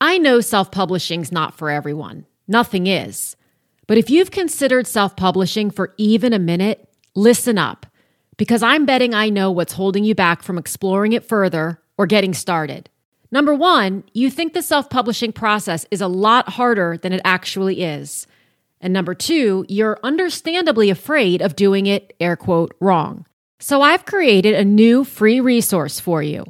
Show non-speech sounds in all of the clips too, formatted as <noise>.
I know self publishing's not for everyone. Nothing is. But if you've considered self publishing for even a minute, listen up, because I'm betting I know what's holding you back from exploring it further or getting started. Number one, you think the self publishing process is a lot harder than it actually is. And number two, you're understandably afraid of doing it, air quote, wrong. So I've created a new free resource for you.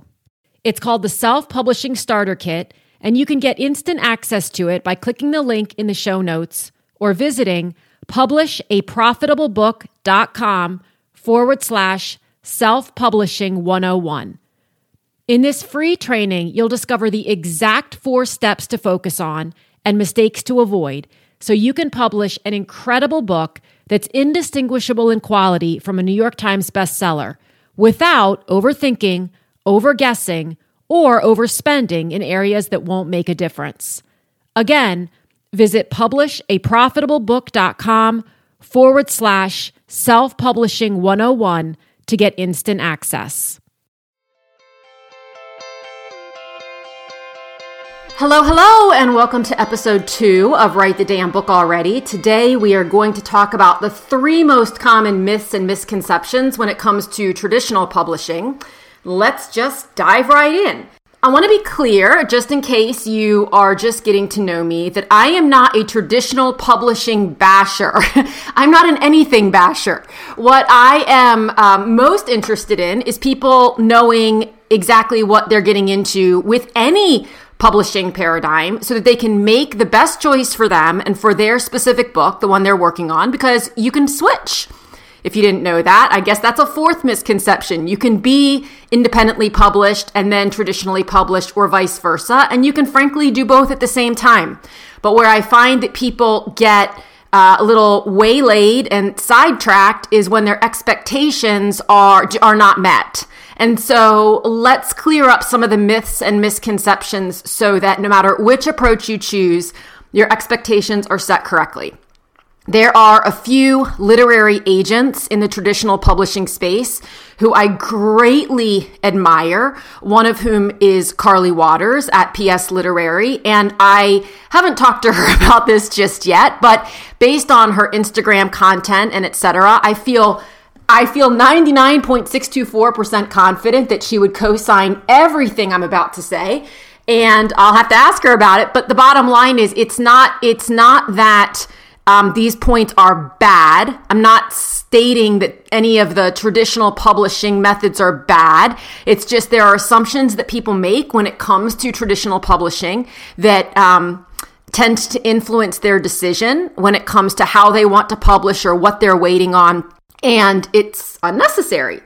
It's called the Self Publishing Starter Kit and you can get instant access to it by clicking the link in the show notes or visiting publishaprofitablebook.com forward slash self publishing 101. In this free training, you'll discover the exact four steps to focus on and mistakes to avoid so you can publish an incredible book that's indistinguishable in quality from a New York Times bestseller without overthinking, overguessing, or overspending in areas that won't make a difference. Again, visit publishaprofitablebook.com forward slash self publishing 101 to get instant access. Hello, hello, and welcome to episode two of Write the Damn Book Already. Today we are going to talk about the three most common myths and misconceptions when it comes to traditional publishing let's just dive right in. I want to be clear, just in case you are just getting to know me, that I am not a traditional publishing basher. <laughs> I'm not an anything basher. What I am um, most interested in is people knowing exactly what they're getting into with any publishing paradigm so that they can make the best choice for them and for their specific book, the one they're working on, because you can switch. If you didn't know that, I guess that's a fourth misconception. You can be independently published and then traditionally published, or vice versa. And you can frankly do both at the same time. But where I find that people get uh, a little waylaid and sidetracked is when their expectations are are not met. And so let's clear up some of the myths and misconceptions so that no matter which approach you choose, your expectations are set correctly. There are a few literary agents in the traditional publishing space who I greatly admire, one of whom is Carly Watters at PS Literary. And I haven't talked to her <laughs> about this just yet, but based on her Instagram content and etc., I feel I feel 99.624% confident that she would co-sign everything I'm about to say and I'll have to ask her about it but the bottom line is it's not it's not that um, these points are bad. I'm not stating that any of the traditional publishing methods are bad. It's just there are assumptions that people make when it comes to traditional publishing that um, tend to influence their decision when it comes to how they want to publish or what they're waiting on. And it's unnecessary.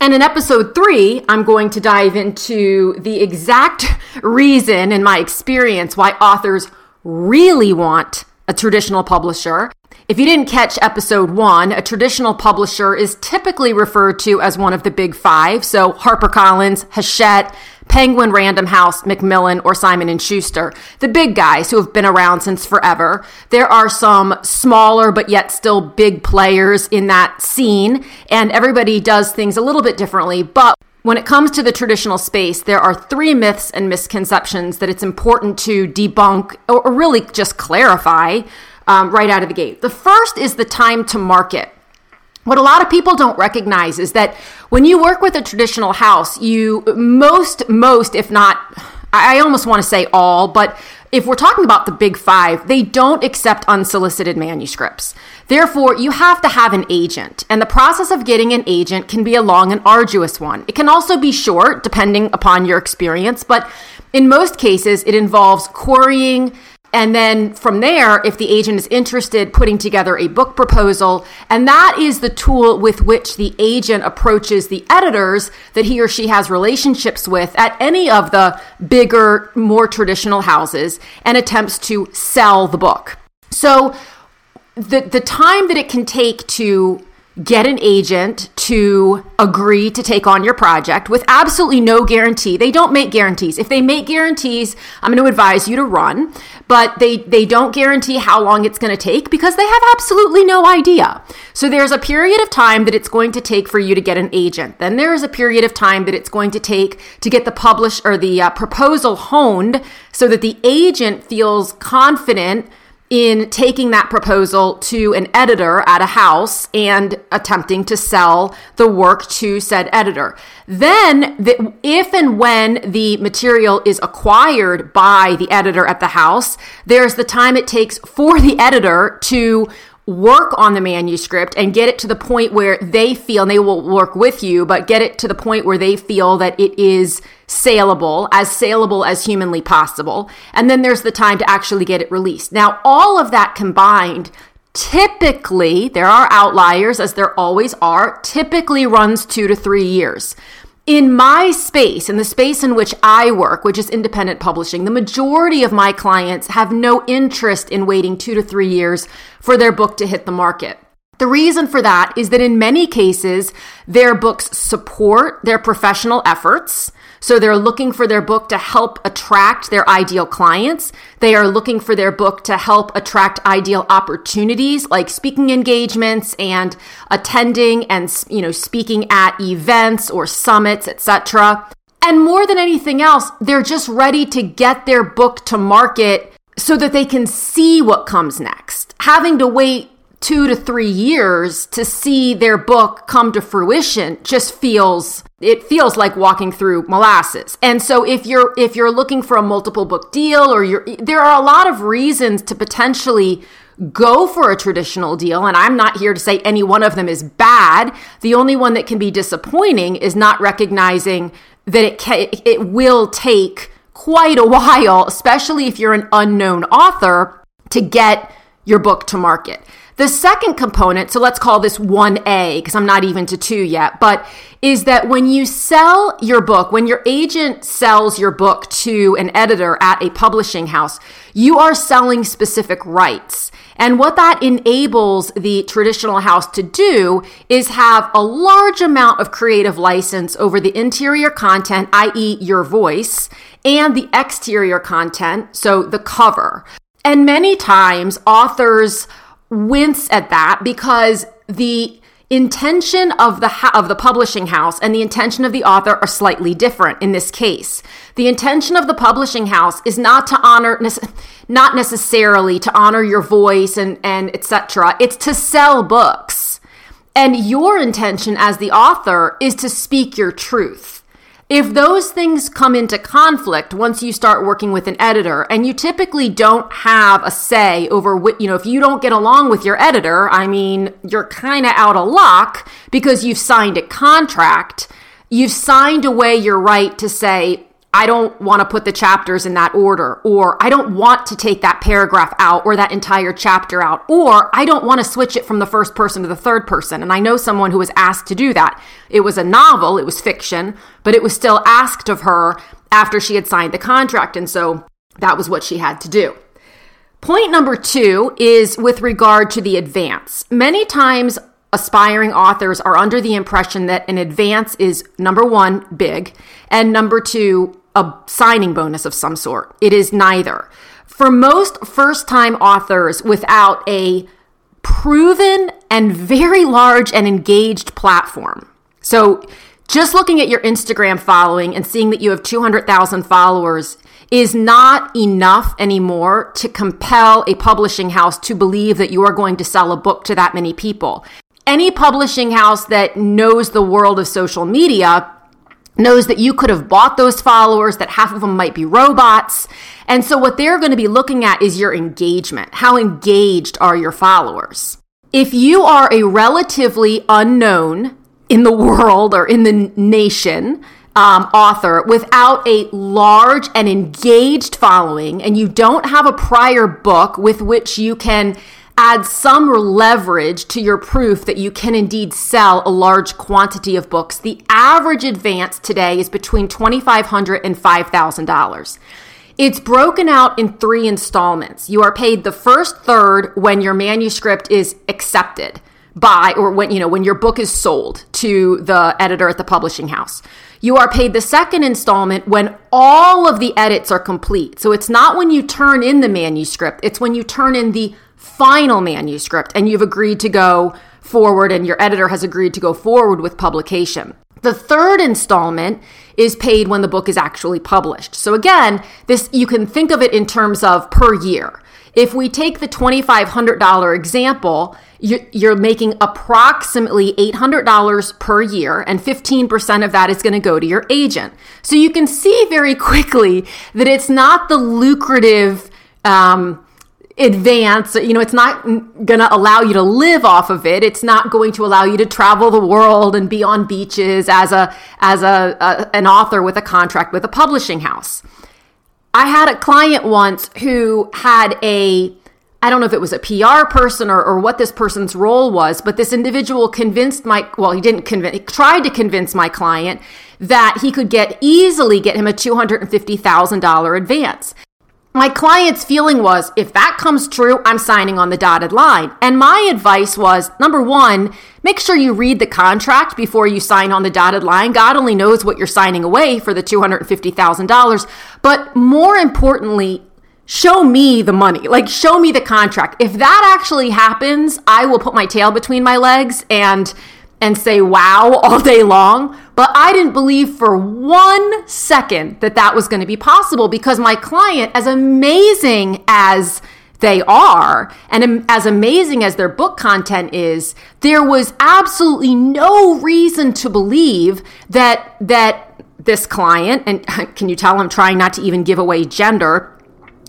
And in episode three, I'm going to dive into the exact <laughs> reason, in my experience, why authors really want a traditional publisher. If you didn't catch episode one, a traditional publisher is typically referred to as one of the big five. So HarperCollins, Hachette, Penguin Random House, Macmillan, or Simon Schuster, the big guys who have been around since forever. There are some smaller but yet still big players in that scene, and everybody does things a little bit differently. But when it comes to the traditional space, there are three myths and misconceptions that it's important to debunk or really just clarify um, right out of the gate. The first is the time to market. What a lot of people don't recognize is that when you work with a traditional house, you most, most, if not, I almost want to say all, but if we're talking about the big five, they don't accept unsolicited manuscripts. Therefore, you have to have an agent, and the process of getting an agent can be a long and arduous one. It can also be short, depending upon your experience, but in most cases, it involves querying and then from there, if the agent is interested, putting together a book proposal. And that is the tool with which the agent approaches the editors that he or she has relationships with at any of the bigger, more traditional houses and attempts to sell the book. So the, the time that it can take to get an agent to agree to take on your project with absolutely no guarantee. They don't make guarantees. If they make guarantees, I'm going to advise you to run, but they they don't guarantee how long it's going to take because they have absolutely no idea. So there's a period of time that it's going to take for you to get an agent. Then there is a period of time that it's going to take to get the publish or the uh, proposal honed so that the agent feels confident in taking that proposal to an editor at a house and attempting to sell the work to said editor. Then, the, if and when the material is acquired by the editor at the house, there's the time it takes for the editor to work on the manuscript and get it to the point where they feel, and they will work with you, but get it to the point where they feel that it is saleable, as saleable as humanly possible. And then there's the time to actually get it released. Now, all of that combined typically, there are outliers as there always are, typically runs two to three years. In my space, in the space in which I work, which is independent publishing, the majority of my clients have no interest in waiting two to three years for their book to hit the market. The reason for that is that in many cases, their books support their professional efforts. So they're looking for their book to help attract their ideal clients. They are looking for their book to help attract ideal opportunities like speaking engagements and attending and you know speaking at events or summits, etc. And more than anything else, they're just ready to get their book to market so that they can see what comes next. Having to wait two to three years to see their book come to fruition just feels it feels like walking through molasses. And so if you're if you're looking for a multiple book deal or you're there are a lot of reasons to potentially go for a traditional deal and i'm not here to say any one of them is bad. The only one that can be disappointing is not recognizing that it can, it will take quite a while especially if you're an unknown author to get your book to market the second component, so let's call this 1A because I'm not even to 2 yet, but is that when you sell your book, when your agent sells your book to an editor at a publishing house, you are selling specific rights. And what that enables the traditional house to do is have a large amount of creative license over the interior content, i.e., your voice, and the exterior content, so the cover. And many times authors wince at that because the intention of the of the publishing house and the intention of the author are slightly different in this case. The intention of the publishing house is not to honor not necessarily to honor your voice and and etc. It's to sell books. And your intention as the author is to speak your truth. If those things come into conflict once you start working with an editor, and you typically don't have a say over what, you know, if you don't get along with your editor, I mean, you're kind of out of luck because you've signed a contract. You've signed away your right to say, I don't want to put the chapters in that order, or I don't want to take that paragraph out or that entire chapter out, or I don't want to switch it from the first person to the third person. And I know someone who was asked to do that. It was a novel, it was fiction, but it was still asked of her after she had signed the contract. And so that was what she had to do. Point number two is with regard to the advance. Many times, aspiring authors are under the impression that an advance is number one, big, and number two, a signing bonus of some sort. It is neither. For most first time authors without a proven and very large and engaged platform. So, just looking at your Instagram following and seeing that you have 200,000 followers is not enough anymore to compel a publishing house to believe that you are going to sell a book to that many people. Any publishing house that knows the world of social media knows that you could have bought those followers, that half of them might be robots. And so what they're going to be looking at is your engagement. How engaged are your followers? If you are a relatively unknown in the world or in the nation, um, author without a large and engaged following, and you don't have a prior book with which you can add some leverage to your proof that you can indeed sell a large quantity of books. The average advance today is between $2,500 and $5,000. It's broken out in three installments. You are paid the first third when your manuscript is accepted by or when you know when your book is sold to the editor at the publishing house. You are paid the second installment when all of the edits are complete. So it's not when you turn in the manuscript, it's when you turn in the final manuscript and you've agreed to go forward and your editor has agreed to go forward with publication. The third installment is paid when the book is actually published. So again, this you can think of it in terms of per year. If we take the $2500 example, you're making approximately $800 per year, and 15% of that is going to go to your agent. So you can see very quickly that it's not the lucrative um, advance. You know, it's not going to allow you to live off of it. It's not going to allow you to travel the world and be on beaches as a as a, a an author with a contract with a publishing house. I had a client once who had a I don't know if it was a PR person or, or what this person's role was, but this individual convinced my, well, he didn't convince, he tried to convince my client that he could get easily get him a $250,000 advance. My client's feeling was if that comes true, I'm signing on the dotted line. And my advice was number one, make sure you read the contract before you sign on the dotted line. God only knows what you're signing away for the $250,000. But more importantly, show me the money. Like, show me the contract. If that actually happens, I will put my tail between my legs and and say wow <laughs> all day long. But I didn't believe for one second that that was going to be possible because my client, as amazing as they are and as amazing as their book content is there was absolutely no reason to believe that that this client and <laughs> can you tell I'm trying not to even give away gender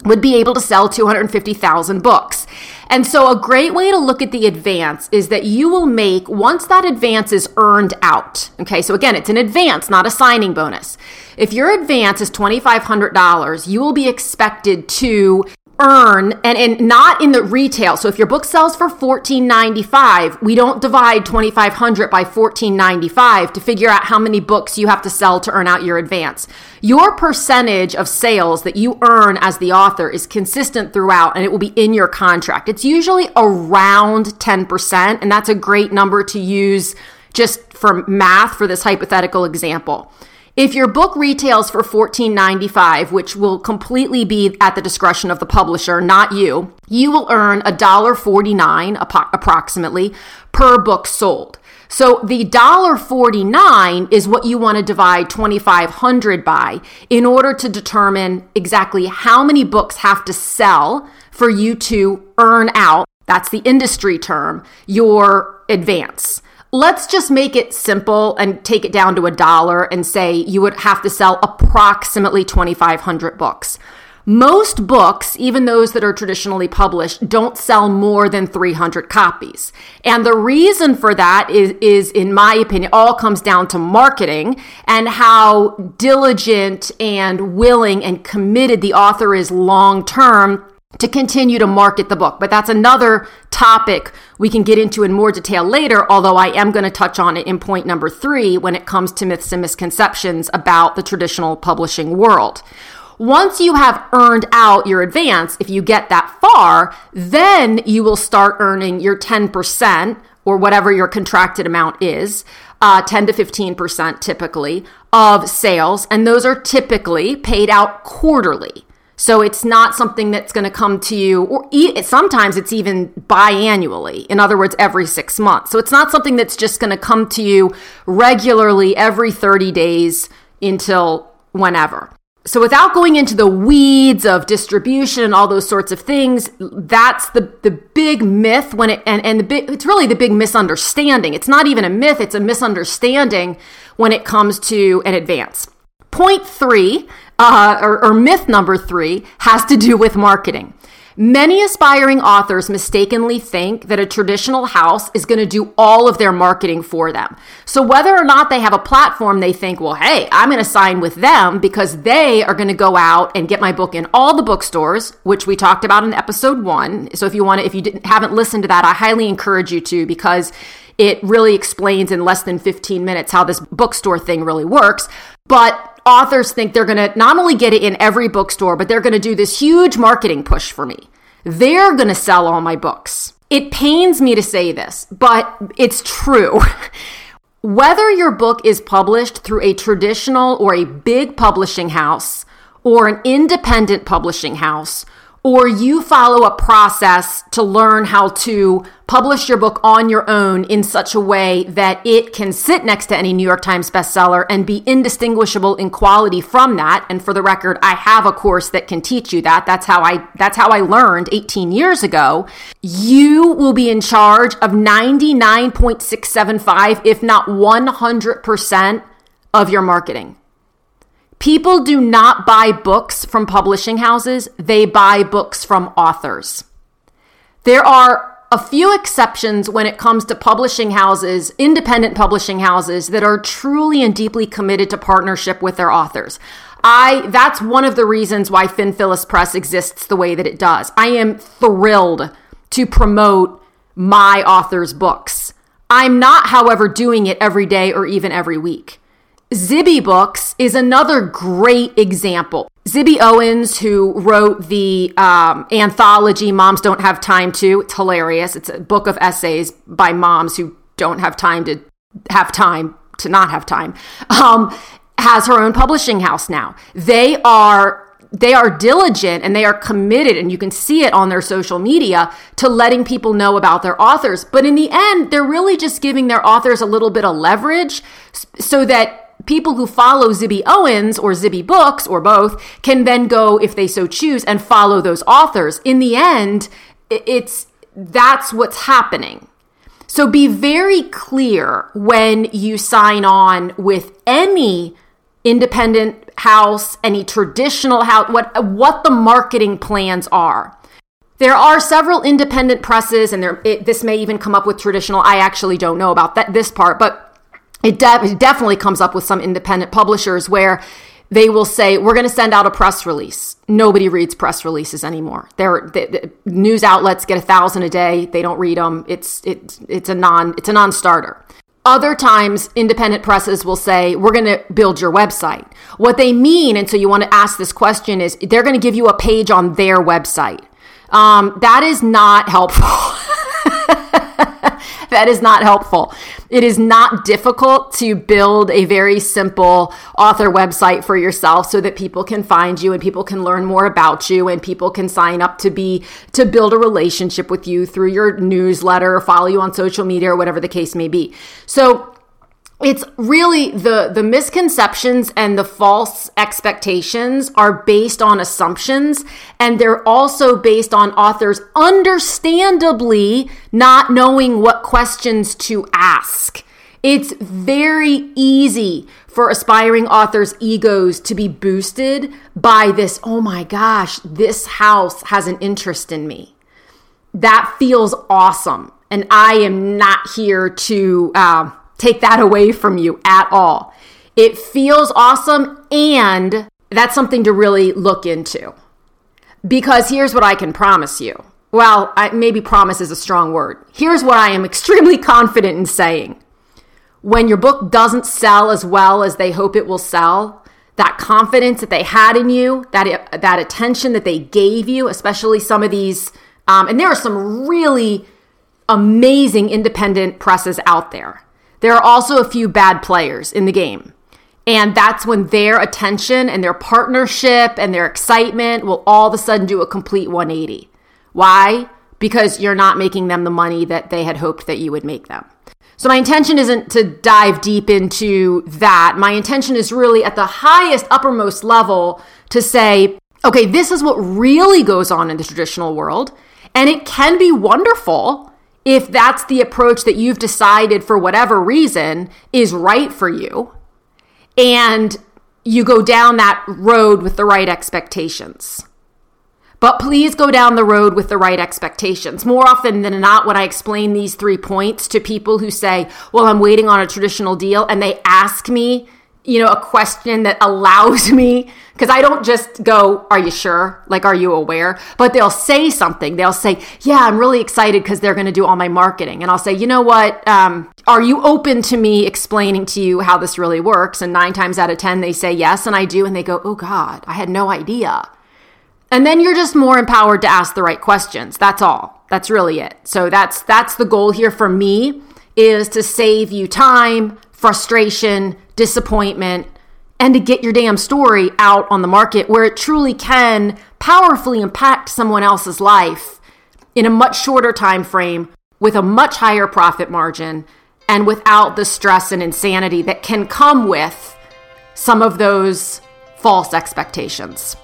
would be able to sell 250,000 books. And so, a great way to look at the advance is that you will make, once that advance is earned out, okay, so again, it's an advance, not a signing bonus. If your advance is $2,500, you will be expected to earn and, and not in the retail. So if your book sells for $14.95, we don't divide 2500 by $14.95 to figure out how many books you have to sell to earn out your advance. Your percentage of sales that you earn as the author is consistent throughout and it will be in your contract. It's usually around 10%, and that's a great number to use just for math for this hypothetical example. If your book retails for $14.95, which will completely be at the discretion of the publisher, not you, you will earn $1.49 approximately per book sold. So the $1.49 is what you want to divide 2500 by in order to determine exactly how many books have to sell for you to earn out, that's the industry term, your advance. Let's just make it simple and take it down to a dollar and say you would have to sell approximately 2,500 books. Most books, even those that are traditionally published, don't sell more than 300 copies. And the reason for that is, is, in my opinion, all comes down to marketing and how diligent and willing and committed the author is long term to continue to market the book. But that's another topic we can get into in more detail later, although I am going to touch on it in point number three when it comes to myths and misconceptions about the traditional publishing world. Once you have earned out your advance, if you get that far, then you will start earning your 10% or whatever your contracted amount is, uh, 10 to 15% typically of sales. And those are typically paid out quarterly. So it's not something that's going to come to you, or e- sometimes it's even biannually. In other words, every six months. So it's not something that's just going to come to you regularly every 30 days until whenever. So without going into the weeds of distribution and all those sorts of things, that's the, the big myth when it, and, and the big, it's really the big misunderstanding. It's not even a myth, it's a misunderstanding when it comes to an advance. Point three, uh, or, or myth number three, has to do with marketing. Many aspiring authors mistakenly think that a traditional house is going to do all of their marketing for them. So, whether or not they have a platform, they think, well, hey, I'm going to sign with them because they are going to go out and get my book in all the bookstores, which we talked about in episode one. So, if you want to, if you didn't, haven't listened to that, I highly encourage you to because it really explains in less than 15 minutes how this bookstore thing really works. But authors think they're going to not only get it in every bookstore, but they're going to do this huge marketing push for me. They're going to sell all my books. It pains me to say this, but it's true. <laughs> Whether your book is published through a traditional or a big publishing house or an independent publishing house, or you follow a process to learn how to publish your book on your own in such a way that it can sit next to any New York Times bestseller and be indistinguishable in quality from that. And for the record, I have a course that can teach you that. That's how I that's how I learned 18 years ago. You will be in charge of 99.675 if not 100% of your marketing. People do not buy books from publishing houses, they buy books from authors. There are a few exceptions when it comes to publishing houses, independent publishing houses that are truly and deeply committed to partnership with their authors. I that's one of the reasons why Finn Phyllis Press exists the way that it does. I am thrilled to promote my author's books. I'm not, however, doing it every day or even every week. Zibby Books is another great example. Zibby Owens, who wrote the um, anthology Moms Don't Have Time to, it's hilarious. It's a book of essays by moms who don't have time to have time to not have time, um, has her own publishing house now. They are they are diligent and they are committed and you can see it on their social media to letting people know about their authors but in the end they're really just giving their authors a little bit of leverage so that people who follow Zibby Owens or Zibby Books or both can then go, if they so choose, and follow those authors. In the end, it's that's what's happening. So be very clear when you sign on with any independent house, any traditional house, what what the marketing plans are. There are several independent presses, and there it, this may even come up with traditional. I actually don't know about that this part, but it, de- it definitely comes up with some independent publishers where they will say we're going to send out a press release. Nobody reads press releases anymore. They're, the, the news outlets get a thousand a day. They don't read them it's it, it's a non it's a non-starter. Other times independent presses will say we're going to build your website. What they mean and so you want to ask this question is they're going to give you a page on their website. Um, that is not helpful <laughs> <laughs> that is not helpful. It is not difficult to build a very simple author website for yourself so that people can find you and people can learn more about you and people can sign up to be to build a relationship with you through your newsletter or follow you on social media or whatever the case may be. So it's really the the misconceptions and the false expectations are based on assumptions and they're also based on authors understandably not knowing what questions to ask. It's very easy for aspiring authors egos to be boosted by this oh my gosh this house has an interest in me. That feels awesome and i am not here to uh, take that away from you at all. It feels awesome, and that's something to really look into. Because here's what I can promise you. Well, I, maybe promise is a strong word. Here's what I am extremely <laughs> confident in saying. When your book doesn't sell as well as they hope it will sell, that confidence that they had in you, that that attention that they gave you, especially some of these, um, and there are some really amazing independent presses out there. There are also a few bad players in the game. And that's when their attention and their partnership and their excitement will all of a sudden do a complete 180. Why? Because you're not making them the money that they had hoped that you would make them. So, my intention isn't to dive deep into that. My intention is really at the highest, uppermost level to say, okay, this is what really goes on in the traditional world. And it can be wonderful if that's the approach that you've decided for whatever reason is right for you and you go down that road with the right expectations. But please go down the road with the right expectations. More often than not, when I explain these three points to people who say, Well, I'm waiting on a traditional deal, and they ask me, you know, a question that allows <laughs> me, because I don't just go, Are you sure? Like, are you aware? But they'll say something. They'll say, Yeah, I'm really excited because they're going to do all my marketing. And I'll say, You know what? Um, are you open to me explaining to you how this really works? And nine times out of 10, they say yes. And I do. And they go, Oh God, I had no idea. And then you're just more empowered to ask the right questions. That's all. That's really it. So that's that's the goal here for me is to save you time, frustration, disappointment, and to get your damn story out on the market where it truly can powerfully impact someone else's life in a much shorter time frame with a much higher profit margin and without the stress and insanity that can come with some of those false expectations.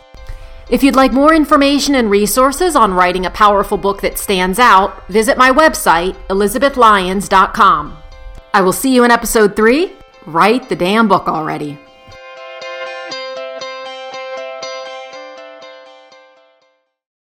If you'd like more information and resources on writing a powerful book that stands out, visit my website, elizabethlyons.com. I will see you in episode three. Write the damn book already.